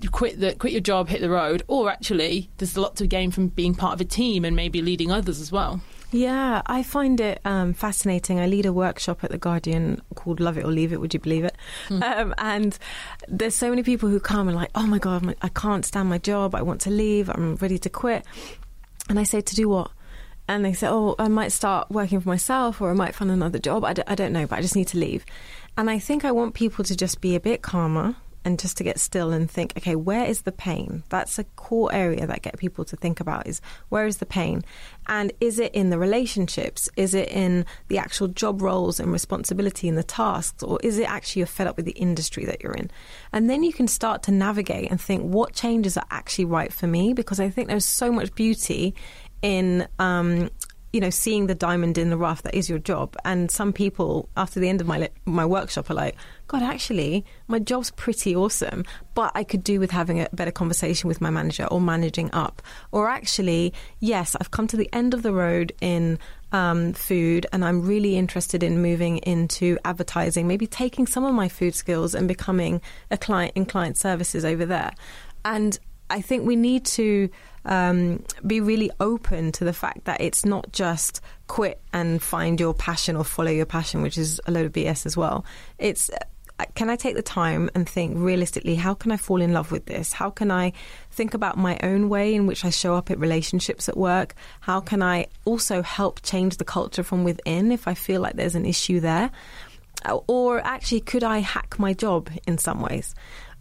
you quit the quit your job, hit the road, or actually there's a lot to gain from being part of a team and maybe leading others as well. Yeah, I find it um, fascinating. I lead a workshop at the Guardian called "Love It or Leave It." Would you believe it? Mm. Um, and there's so many people who come and like, "Oh my god, I can't stand my job. I want to leave. I'm ready to quit." And I say, "To do what?" And they say, "Oh, I might start working for myself, or I might find another job. I d- I don't know, but I just need to leave." And I think I want people to just be a bit calmer and just to get still and think, okay, where is the pain? That's a core area that get people to think about is where is the pain? And is it in the relationships? Is it in the actual job roles and responsibility and the tasks? Or is it actually you're fed up with the industry that you're in? And then you can start to navigate and think what changes are actually right for me because I think there's so much beauty in um, you know seeing the diamond in the rough that is your job. And some people after the end of my my workshop are like god actually my job's pretty awesome but i could do with having a better conversation with my manager or managing up. Or actually yes i've come to the end of the road in um, food and i'm really interested in moving into advertising maybe taking some of my food skills and becoming a client in client services over there. And i think we need to um, be really open to the fact that it's not just quit and find your passion or follow your passion, which is a load of BS as well. It's uh, can I take the time and think realistically, how can I fall in love with this? How can I think about my own way in which I show up at relationships at work? How can I also help change the culture from within if I feel like there's an issue there? Uh, or actually, could I hack my job in some ways?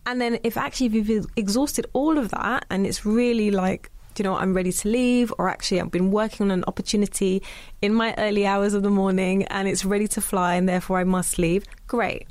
And then, if actually you've exhausted all of that and it's really like you know, I'm ready to leave, or actually, I've been working on an opportunity in my early hours of the morning and it's ready to fly, and therefore I must leave. Great.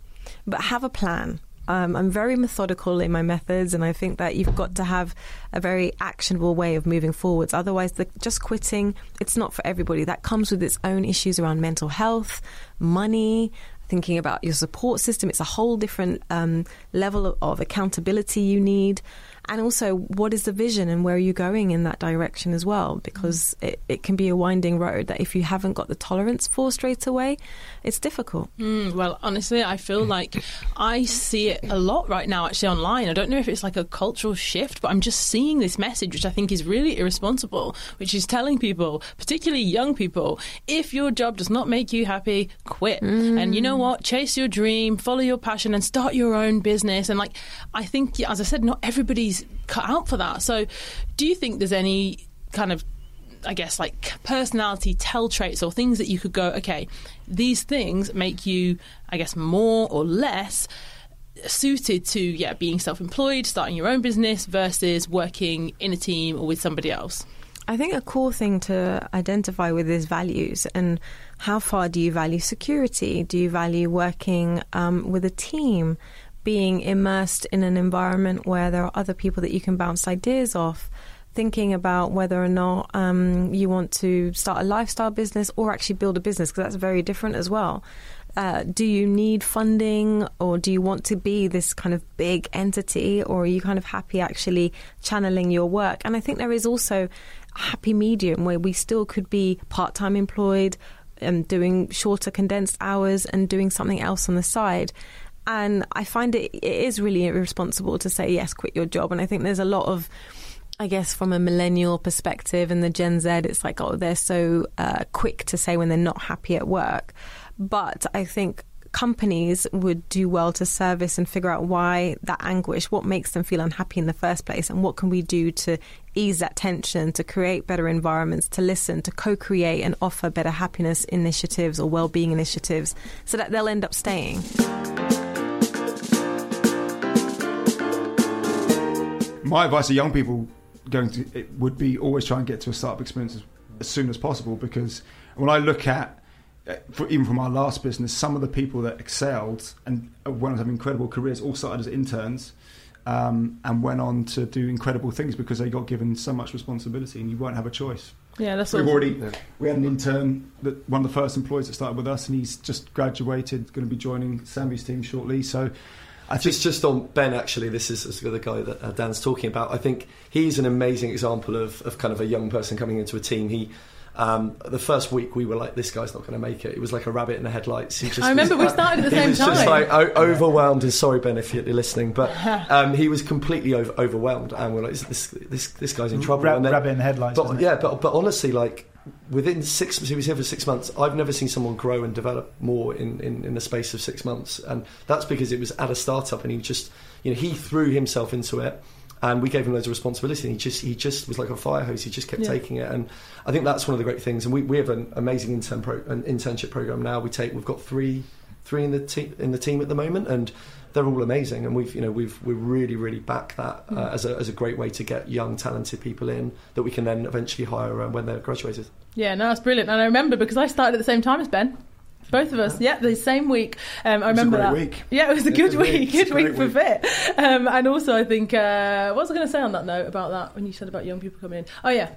But have a plan. Um, I'm very methodical in my methods, and I think that you've got to have a very actionable way of moving forwards. Otherwise, the, just quitting, it's not for everybody. That comes with its own issues around mental health, money, thinking about your support system. It's a whole different um, level of, of accountability you need and also what is the vision and where are you going in that direction as well? Because it, it can be a winding road that if you haven't got the tolerance for straight away it's difficult. Mm, well honestly i feel like i see it a lot right now actually online. I don't know if it's like a cultural shift but i'm just seeing this message which i think is really irresponsible which is telling people particularly young people if your job does not make you happy quit. Mm. and you know what? Chase your dream follow your passion and start your own business. And like i think as i said not everybody's cut out for that. So, do you think there's any kind of I guess like personality tell traits or things that you could go, okay, these things make you, I guess, more or less suited to yeah being self-employed, starting your own business versus working in a team or with somebody else. I think a core thing to identify with is values and how far do you value security? Do you value working um, with a team? Being immersed in an environment where there are other people that you can bounce ideas off, thinking about whether or not um, you want to start a lifestyle business or actually build a business, because that's very different as well. Uh, do you need funding or do you want to be this kind of big entity or are you kind of happy actually channeling your work? And I think there is also a happy medium where we still could be part time employed, and um, doing shorter condensed hours and doing something else on the side. And I find it, it is really irresponsible to say, yes, quit your job. And I think there's a lot of, I guess, from a millennial perspective and the Gen Z, it's like, oh, they're so uh, quick to say when they're not happy at work. But I think companies would do well to service and figure out why that anguish, what makes them feel unhappy in the first place, and what can we do to ease that tension, to create better environments, to listen, to co create and offer better happiness initiatives or well being initiatives so that they'll end up staying. My advice to young people going to it would be always try and get to a startup experience as, as soon as possible because when I look at uh, for, even from our last business, some of the people that excelled and went on to have incredible careers all started as interns um, and went on to do incredible things because they got given so much responsibility and you won't have a choice. Yeah, that's We've awesome. already we had an intern that one of the first employees that started with us and he's just graduated, going to be joining Sammi's team shortly. So I think Just, just on Ben, actually, this is, this is the guy that uh, Dan's talking about. I think he's an amazing example of, of kind of a young person coming into a team. He, um, the first week, we were like, "This guy's not going to make it." It was like a rabbit in the headlights. He just I remember was, we started at the same time. he was just like o- overwhelmed. And sorry, Ben, if you're listening, but um, he was completely over- overwhelmed, and we're like, "This, this, this guy's in trouble." Ra- then, rabbit in the headlights. but yeah, but but honestly, like within six, he was here for six months. I've never seen someone grow and develop more in, in, in the space of six months, and that's because it was at a startup, and he just, you know, he threw himself into it, and we gave him loads of responsibility, and he just he just was like a fire hose. He just kept Yeah. taking it, and I think that's one of the great things. And we, we have an amazing intern pro, an internship program now. We take we've got three three in the team in the team at the moment, and they're all amazing. And we've you know we've we really really back that uh, as a as a great way to get young talented people in that we can then eventually hire uh, when they're graduated. Yeah, no, it's brilliant. And I remember because I started at the same time as Ben. Both of us, yeah, the same week. Um, I It was a remember that. week. Yeah, it was a good a week. good week for week. Fiit. Um, and also, I think, uh, what was I going to say on that note about that when you said about young people coming in? Oh yeah.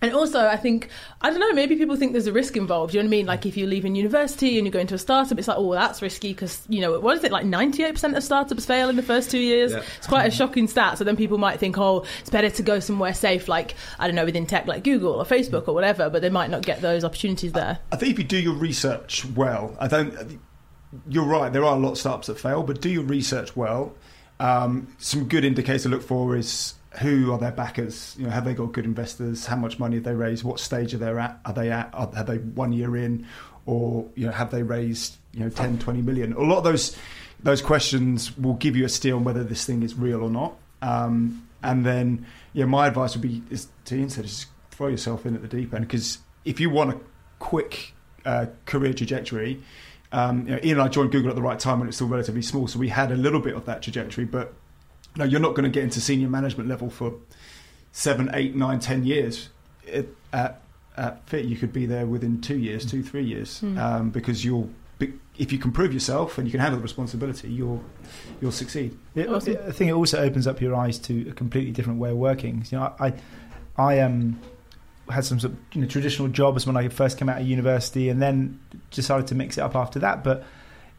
And also, I think I don't know. Maybe people think there's a risk involved. You know what I mean? Like if you're leaving university and you're going to a startup, it's like, oh, that's risky because you know what is it like? 98 percent of startups fail in the first two years. Yeah. It's quite a shocking stat. So then people might think, oh, it's better to go somewhere safe, like I don't know, within tech, like Google or Facebook or whatever. But they might not get those opportunities there. I think if you do your research well, I don't. You're right. There are a lot of startups that fail, but do your research well. Um, some good indicators to look for is who are their backers. You know, have they got good investors? How much money have they raised? What stage are they at? Are they at? Are, have they one year in, or you know, have they raised you know 10, 20 million? A lot of those those questions will give you a steer on whether this thing is real or not. Um, and then, yeah, my advice would be, to Ian said, is throw yourself in at the deep end because if you want a quick uh, career trajectory, um, you know, Ian and I joined Google at the right time when it's still relatively small, so we had a little bit of that trajectory. But no, you're not going to get into senior management level for seven, eight, nine, ten years. It, at, at Fiit, you could be there within two years, two, three years, Mm. um, because you'll. Be, if you can prove yourself and you can handle the responsibility, you'll you'll succeed. It, Awesome. I think it also opens up your eyes to a completely different way of working. You know, I, I um, had some sort of you know, traditional jobs when I first came out of university, and then decided to mix it up after that. But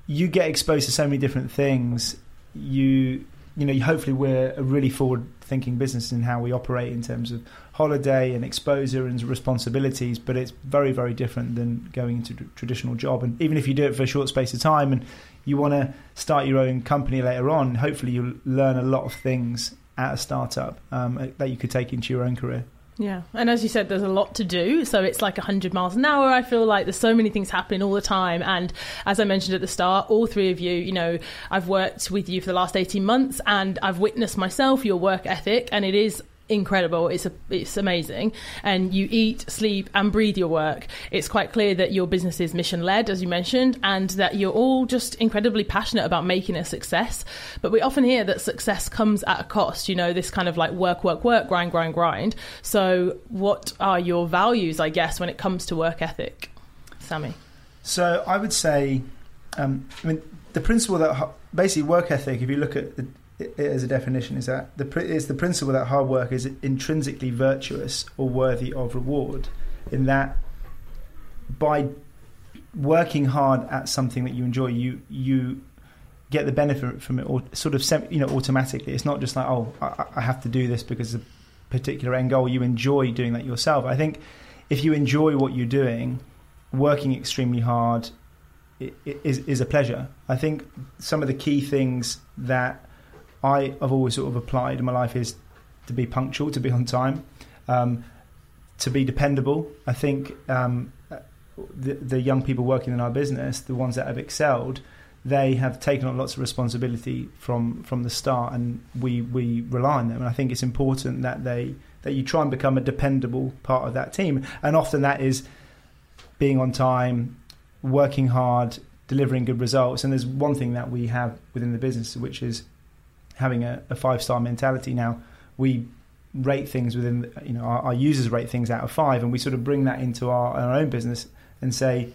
you get exposed to so many different things. You, you know, hopefully we're a really forward-thinking business in how we operate in terms of holiday and exposure and responsibilities. But it's very, very different than going into a traditional job. And even if you do it for a short space of time and you want to start your own company later on, hopefully you'll learn a lot of things at a startup um, that you could take into your own career. Yeah, and as you said, there's a lot to do. So it's like 100 miles an hour. I feel like there's so many things happening all the time. And as I mentioned at the start, all three of you, you know, I've worked with you for the last 18 months and I've witnessed myself your work ethic, and it is incredible. It's a, it's amazing, and you eat, sleep, and breathe your work. It's quite clear that your business is mission led, as you mentioned, and that you're all just incredibly passionate about making a success. But we often hear that success comes at a cost. You know, this kind of like work, work, work, grind, grind, grind. So, what are your values? I guess when it comes to work ethic, Sammi. So I would say, um, I mean, the principle that basically work ethic, if you look at the, as a definition, is that the is the principle that hard work is intrinsically virtuous or worthy of reward. In that, by working hard at something that you enjoy, you you get the benefit from it, or sort of you know automatically. It's not just like oh, I, I have to do this because of a particular end goal. You enjoy doing that yourself. I think if you enjoy what you're doing, working extremely hard is is a pleasure. I think some of the key things that I have always sort of applied in my life is to be punctual, to be on time, um, to be dependable. I think um, the, the young people working in our business, the ones that have excelled, they have taken on lots of responsibility from from the start, and we we rely on them. And I think it's important that they that you try and become a dependable part of that team, and often that is being on time, working hard, delivering good results. And there's one thing that we have within the business, which is having a, a five star mentality. Now, we rate things within you know our, our users rate things out of five, and we sort of bring that into our, our own business and say,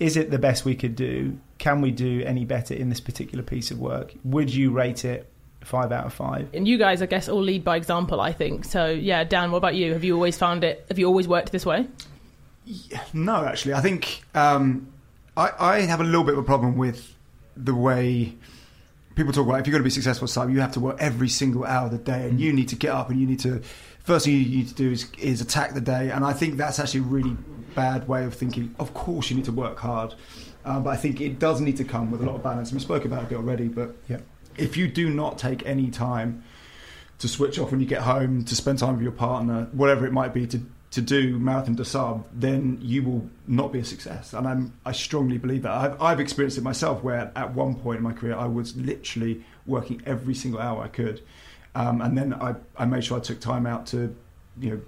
is it the best we could do? Can we do any better in this particular piece of work? Would you rate it five out of five? And you guys, I guess, all lead by example. I think so. Yeah, Dan, what about you? Have you always found it? Have you always worked this way? No, actually, I think um, I, I have a little bit of a problem with the way people talk about if you're going to be successful at Cyber, you have to work every single hour of the day, and you need to get up and you need to. First thing you need to do is, is attack the day, and I think that's actually a really bad way of thinking. Of course, you need to work hard, uh, but I think it does need to come with a lot of balance. We spoke about it already, but Yeah. if you do not take any time to switch off when you get home, to spend time with your partner, whatever it might be, to to do marathon to sub, then you will not be a success. And I'm, I strongly believe that. I've, I've experienced it myself, where at one point in my career, I was literally working every single hour I could, um, and then I, I made sure I took time out to, you know,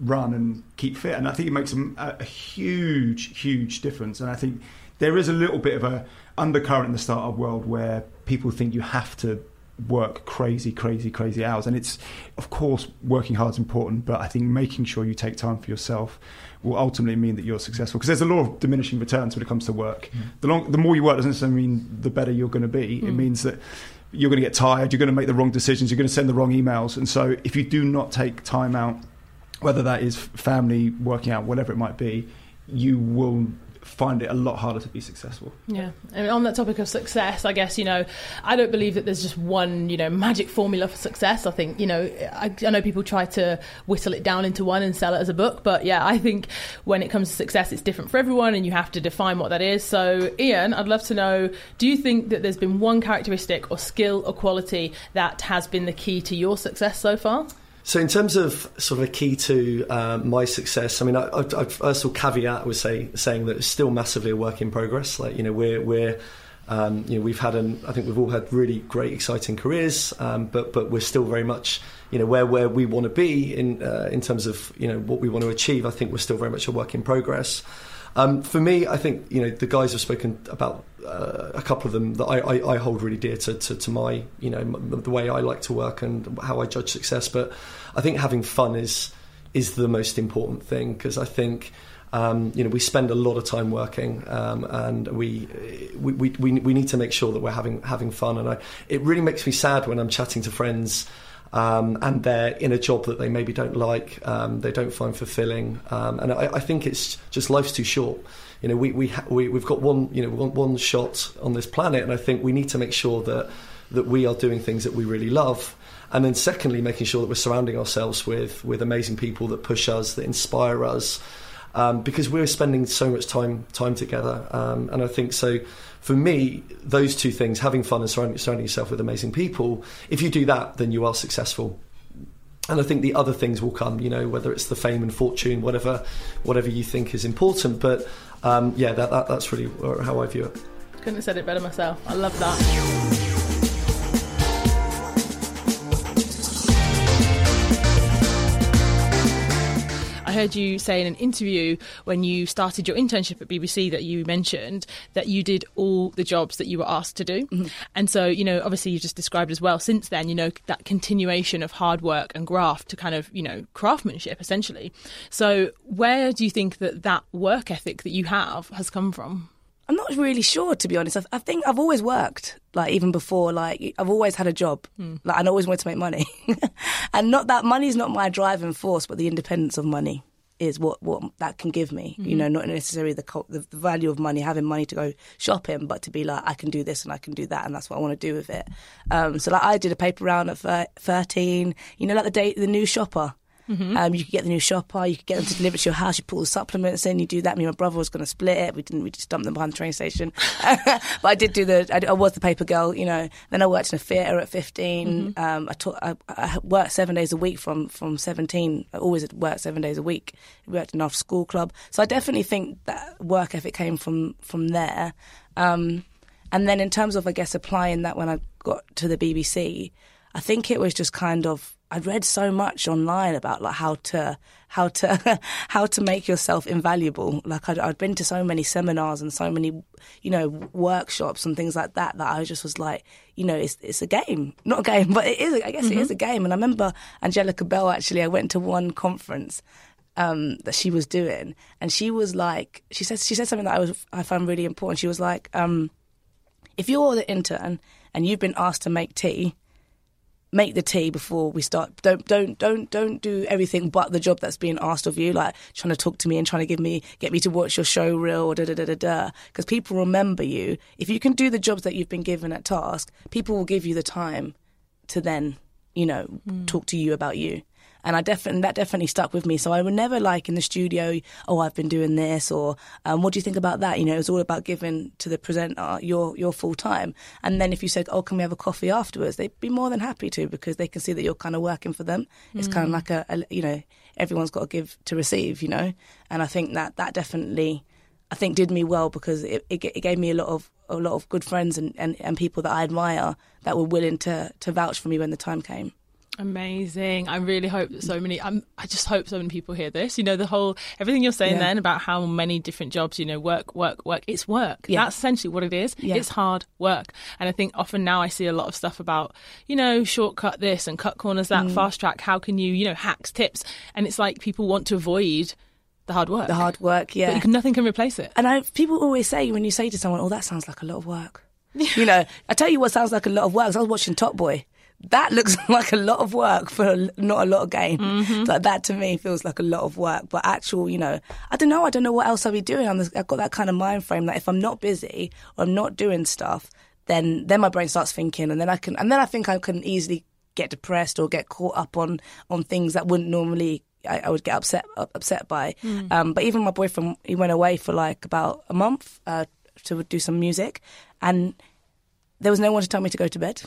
run and keep fit. And I think it makes a, a huge, huge difference. And I think there is a little bit of a undercurrent in the startup world where people think you have to work crazy, crazy, crazy hours. And it's, of course, working hard is important, but I think making sure you take time for yourself will ultimately mean that you're successful. Because there's a law of diminishing returns when it comes to work. Mm. The, long, the more you work doesn't necessarily mean the better you're going to be. It mm. means that you're going to get tired, you're going to make the wrong decisions, you're going to send the wrong emails. And so if you do not take time out, whether that is family, working out, whatever it might be, you will find it a lot harder to be successful. Yeah, mean, on that topic of success, I guess you know, I don't believe that there's just one you know magic formula for success. I think you know, I, I know people try to whittle it down into one and sell it as a book, but yeah, I think when it comes to success, it's different for everyone, and you have to define what that is. So, Ian, I'd love to know: Do you think that there's been one characteristic or skill or quality that has been the key to your success so far? So, in terms of sort of a key to uh, my success, I mean, I, I, I first of all caveat was say, saying that it's still massively a work in progress. Like, you know, we're we're um, you know we've had an I think we've all had really great, exciting careers, um, but but we're still very much you know where where we want to be in uh, in terms of you know what we want to achieve. I think we're still very much a work in progress. Um, for me, I think you know the guys have spoken about uh, a couple of them that I, I, I hold really dear to, to, to my you know m- the way I like to work and how I judge success. But I think having fun is is the most important thing because I think. Um, you know, we spend a lot of time working, um, and we, we, we we we need to make sure that we're having having fun. And I, it really makes me sad when I'm chatting to friends um, and they're in a job that they maybe don't like, um, they don't find fulfilling, um, and I, I think it's just life's too short. You know, we we, ha- we we've got one you know one, one shot on this planet, and I think we need to make sure that that we are doing things that we really love. And then, secondly, making sure that we're surrounding ourselves with with amazing people that push us, that inspire us, um, because we're spending so much time time together. Um, and I think so. For me, those two things, having fun and surrounding, surrounding yourself with amazing people, if you do that, then you are successful. And I think the other things will come, you know, whether it's the fame and fortune, whatever, whatever you think is important. But um, yeah, that, that that's really how I view it. Couldn't have said it better myself. I love that. Heard you say in an interview when you started your internship at BBC that you mentioned that you did all the jobs that you were asked to do. Mm-hmm. And so, you know, obviously you've just described as well since then, you know, that continuation of hard work and graft to kind of, you know, craftsmanship essentially. So, where do you think that that work ethic that you have has come from? I'm not really sure, to be honest. I, I think I've always worked, like even before, like I've always had a job, like I always wanted to make money, and not that money is not my driving force, but the independence of money is what what that can give me. You know, not necessarily the, the the value of money, having money to go shopping, but to be like I can do this and I can do that, and that's what I want to do with it. Um, so like I did a paper round at thir- thirteen. You know, like the day the new shopper. Um, you could get the new shopper, you could get them to deliver to your house, you put all the supplements in, you do that. Me and my brother was going to split it. We didn't, we just dumped them behind the train station. but I did do the, I, I was the paper girl, you know. Then I worked in a theatre at 15. Um, I, taught, I, I worked seven days a week from, from 17. I always worked seven days a week. worked in an after school club. So I definitely think that work ethic came from, from there. Um, and then in terms of, I guess, applying that when I got to the BBC, I think it was just kind of I'd read so much online about like how to how to how to make yourself invaluable. Like I'd, I'd been to so many seminars and so many you know workshops and things like that that I just was like, you know, it's it's a game, not a game, but it is. I guess it is a game. And I remember Angelica Bell. Actually, I went to one conference um, that she was doing, and she was like, she said she said something that I was I found really important. She was like, um, if you're the intern and you've been asked to make tea make the tea before we start. Don't don't don't don't do everything but the job that's being asked of you, like trying to talk to me and trying to give me get me to watch your show reel or da da da da da. Because people remember you. If you can do the jobs that you've been given at task, people will give you the time to then you know hmm. talk to you about you and I definitely that definitely stuck with me. So I would never like in the studio, oh, I've been doing this, or um, what do you think about that? You know, it was all about giving to the presenter your your full time. And then if you said, oh, can we have a coffee afterwards? They'd be more than happy to because they can see that you're kind of working for them. It's kind of like a, a you know, everyone's got to give to receive, you know. And I think that that definitely. I think did me well because it, it, it gave me a lot of a lot of good friends and, and, and people that I admire that were willing to, to vouch for me when the time came. Amazing. I really hope that so many, I'm, I just hope so many people hear this. You know, the whole, everything you're saying Yeah. then about how many different jobs, you know, work, work, work, it's work. Yeah. That's essentially what it is. Yeah. It's hard work. And I think often now I see a lot of stuff about, you know, shortcut this and cut corners Mm. that, fast track. How can you, you know, hacks, tips. And it's like people want to avoid the hard work. The hard work, yeah. But can, nothing can replace it. And I, people always say when you say to someone, "Oh, that sounds like a lot of work," you know, I tell you what sounds like a lot of work. I was watching Top Boy. That looks like a lot of work for not a lot of game. Like that to me feels like a lot of work. But actual, you know, I don't know. I don't know what else I'll be doing. I'm, I've got that kind of mind frame that if I'm not busy or I'm not doing stuff, then then my brain starts thinking, and then I can, and then I think I can easily get depressed or get caught up on on things that wouldn't normally I, I would get upset up- upset by. Um, but even my boyfriend, he went away for like about a month uh, to do some music, and there was no one to tell me to go to bed.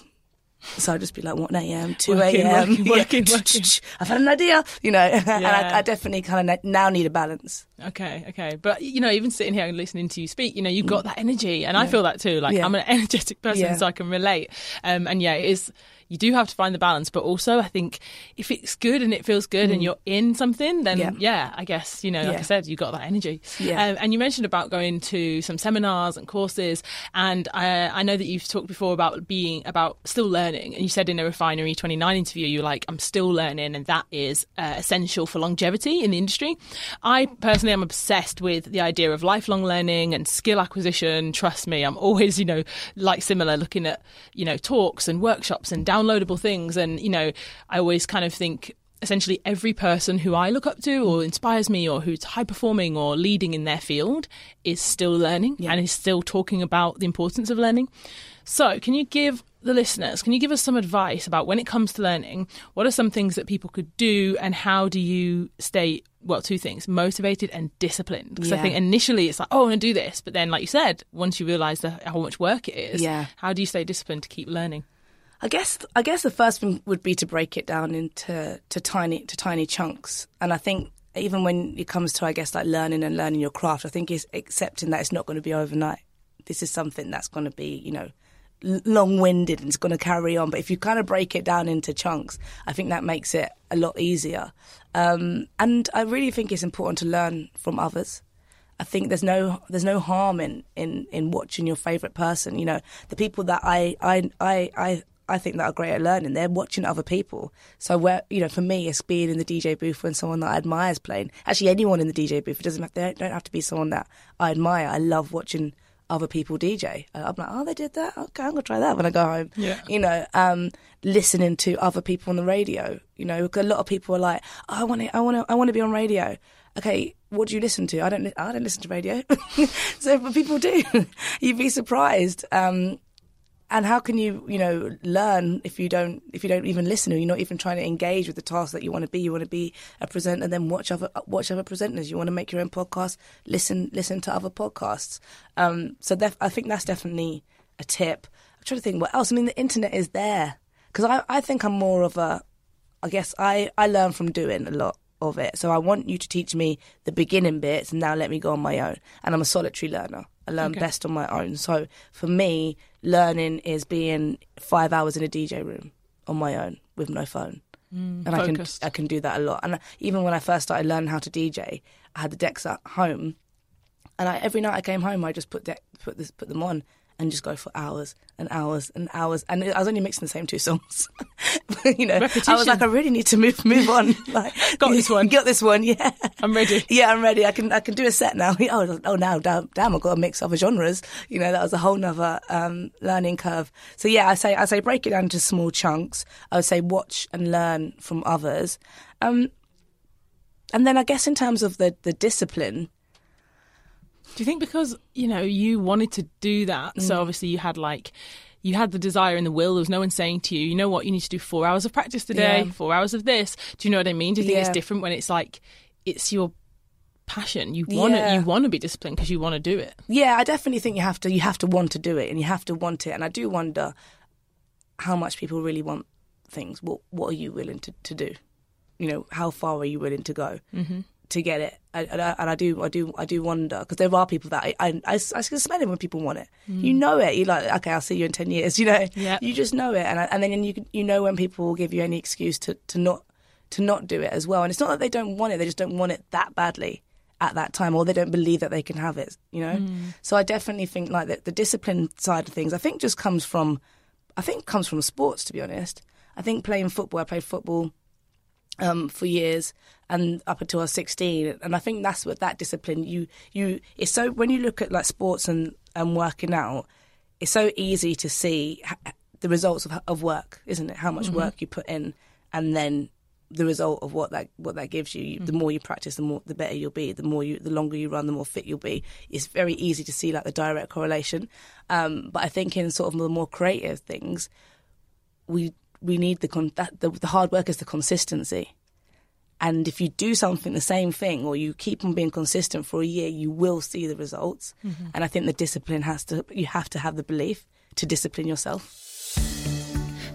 So I'd just be like 1 a.m., 2 a.m. working, working, working. I've had an idea, you know, and I, I definitely kind of now need a balance. Okay, okay. But, you know, even sitting here and listening to you speak, you know, you've got that energy. And I feel that too. Like, Mm. Yeah. I'm an energetic person, Yeah. so I can relate. Um, and yeah, it is, you do have to find the balance. But also, I think if it's good and it feels good and you're in something, then yeah, Mm. Yeah. I guess, you know, like I said, you got that energy. Yeah. Um, and you mentioned about going to some seminars and courses. And I, I know that you've talked before about being, about still learning. And you said in a Refinery 29 interview, you're like, I'm still learning. And that is uh, essential for longevity in the industry. I personally am obsessed with the idea of lifelong learning and skill acquisition. Trust me, I'm always, you know, like similar looking at, you know, talks and workshops and downloadable things. And, you know, I always kind of think, essentially every person who I look up to or inspires me or who's high performing or leading in their field is still learning and is still talking about the importance of learning. So, can you give the listeners, can you give us some advice about when it comes to learning, what are some things that people could do and how do you stay, well, two things, motivated and disciplined? Because I think initially it's like, oh, I want to do this. But then, like you said, once you realise the, how much work it is, Yeah. how do you stay disciplined to keep learning? I guess I guess the first thing would be to break it down into to tiny to tiny chunks. And I think even when it comes to I guess like learning and learning your craft, I think it's accepting that it's not going to be overnight. This is something that's going to be you know long-winded and it's going to carry on. But if you kind of break it down into chunks, I think that makes it a lot easier. Um, and I really think it's important to learn from others. I think there's no there's no harm in, in, in watching your favourite person. You know, the people that I I, I, I think that are great at learning, they're watching other people. So where you know, for me, it's being in the DJ booth when someone that I admire is playing. Actually, anyone in the DJ booth. It doesn't have, they don't, don't have to be someone that I admire. I love watching other people DJ. Uh, I'm like, oh, they did that. Okay, I'm gonna try that when I go home. Yeah. You know, um, listening to other people on the radio. You know, a lot of people are like, oh, I want to, I want to, I want to be on radio. Okay, what do you listen to? I don't, I don't listen to radio. so, but people do. You'd be surprised. Um, and how can you, you know, learn if you don't, if you don't even listen or you're not even trying to engage with the task that you want to be? You want to be a presenter, then watch other, watch other presenters. You want to make your own podcast, listen, listen to other podcasts. Um, so def- I think that's definitely a tip. I'm trying to think what else. I mean, the internet is there because I, I think I'm more of a, I guess I, I learn from doing a lot of it. So I want you to teach me the beginning bits and now let me go on my own. And I'm a solitary learner. I learn Okay. best on my own. So for me, learning is being five hours in a DJ room on my own with no phone. Mm. and focused. I can I can do that a lot. And even when I first started learning how to DJ, I had the decks at home, and I, every night I came home, I just put deck, put this put them on and just go for hours and hours and hours. And I was only mixing the same two songs. you know, I was like, I really need to move move on. Like, Got this one. Got this one. Yeah, I'm ready. Yeah, I'm ready. I can I can do a set now. Oh, oh now damn, damn I've got to mix other genres. You know, that was a whole nother um, learning curve. So yeah, I say I say break it down into small chunks. I would say watch and learn from others. Um, and then I guess in terms of the the discipline, Do you think because you know you wanted to do that, Mm. so obviously you had like you had the desire and the will. There was no one saying to you, you know what, you need to do four hours of practice today, Yeah. four hours of this. Do you know what I mean? Do you think it's different when it's like it's your passion? You want Yeah. to you want to be disciplined because you want to do it. Yeah, I definitely think you have to you have to want to do it and you have to want it. And I do wonder how much people really want things. What what are you willing to, to do? You know, how far are you willing to go to get it? I, and, I, and I do I do I do wonder because there are people that I I, I, I can smell it when people want it. You know it. You're like, okay, I'll see you in ten years. You know, Yep. you just know it, and I, and then you you know when people will give you any excuse to to not to not do it as well. And it's not that they don't want it; they just don't want it that badly at that time, or they don't believe that they can have it. You know. So I definitely think like that the discipline side of things. I think just comes from, I think comes from sports. To be honest, I think playing football. I played football um, for years and up until I was 16. And I think that's what that discipline you you it's so when you look at like sports and and working out, it's so easy to see the results of of work, isn't it? How much work you put in, and then the result of what that what that gives you. The more you practice, the more the better you'll be. The more you, the longer you run, the more fit you'll be. It's very easy to see like the direct correlation. Um, but I think in sort of the more creative things, we we need the con- that the, the hard work is the consistency. And if you do something the same thing or you keep on being consistent for a year, you will see the results. Mm-hmm. And I think the discipline has to you have to have the belief to discipline yourself.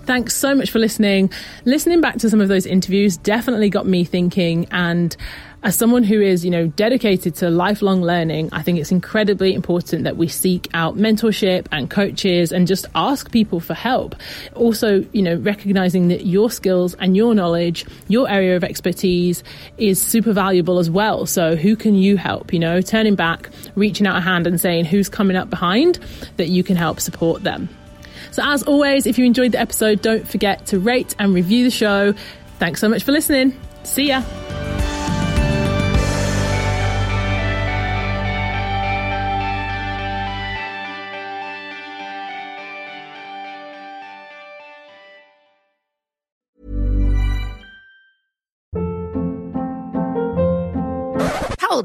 Thanks so much for listening. Listening back to some of those interviews definitely got me thinking. And as someone who is, you know, dedicated to lifelong learning, I think it's incredibly important that we seek out mentorship and coaches and just ask people for help. Also, you know, recognizing that your skills and your knowledge, your area of expertise is super valuable as well. So who can you help? You know, turning back, reaching out a hand and saying who's coming up behind that you can help support them. So, as always, if you enjoyed the episode, don't forget to rate and review the show. Thanks so much for listening. See ya.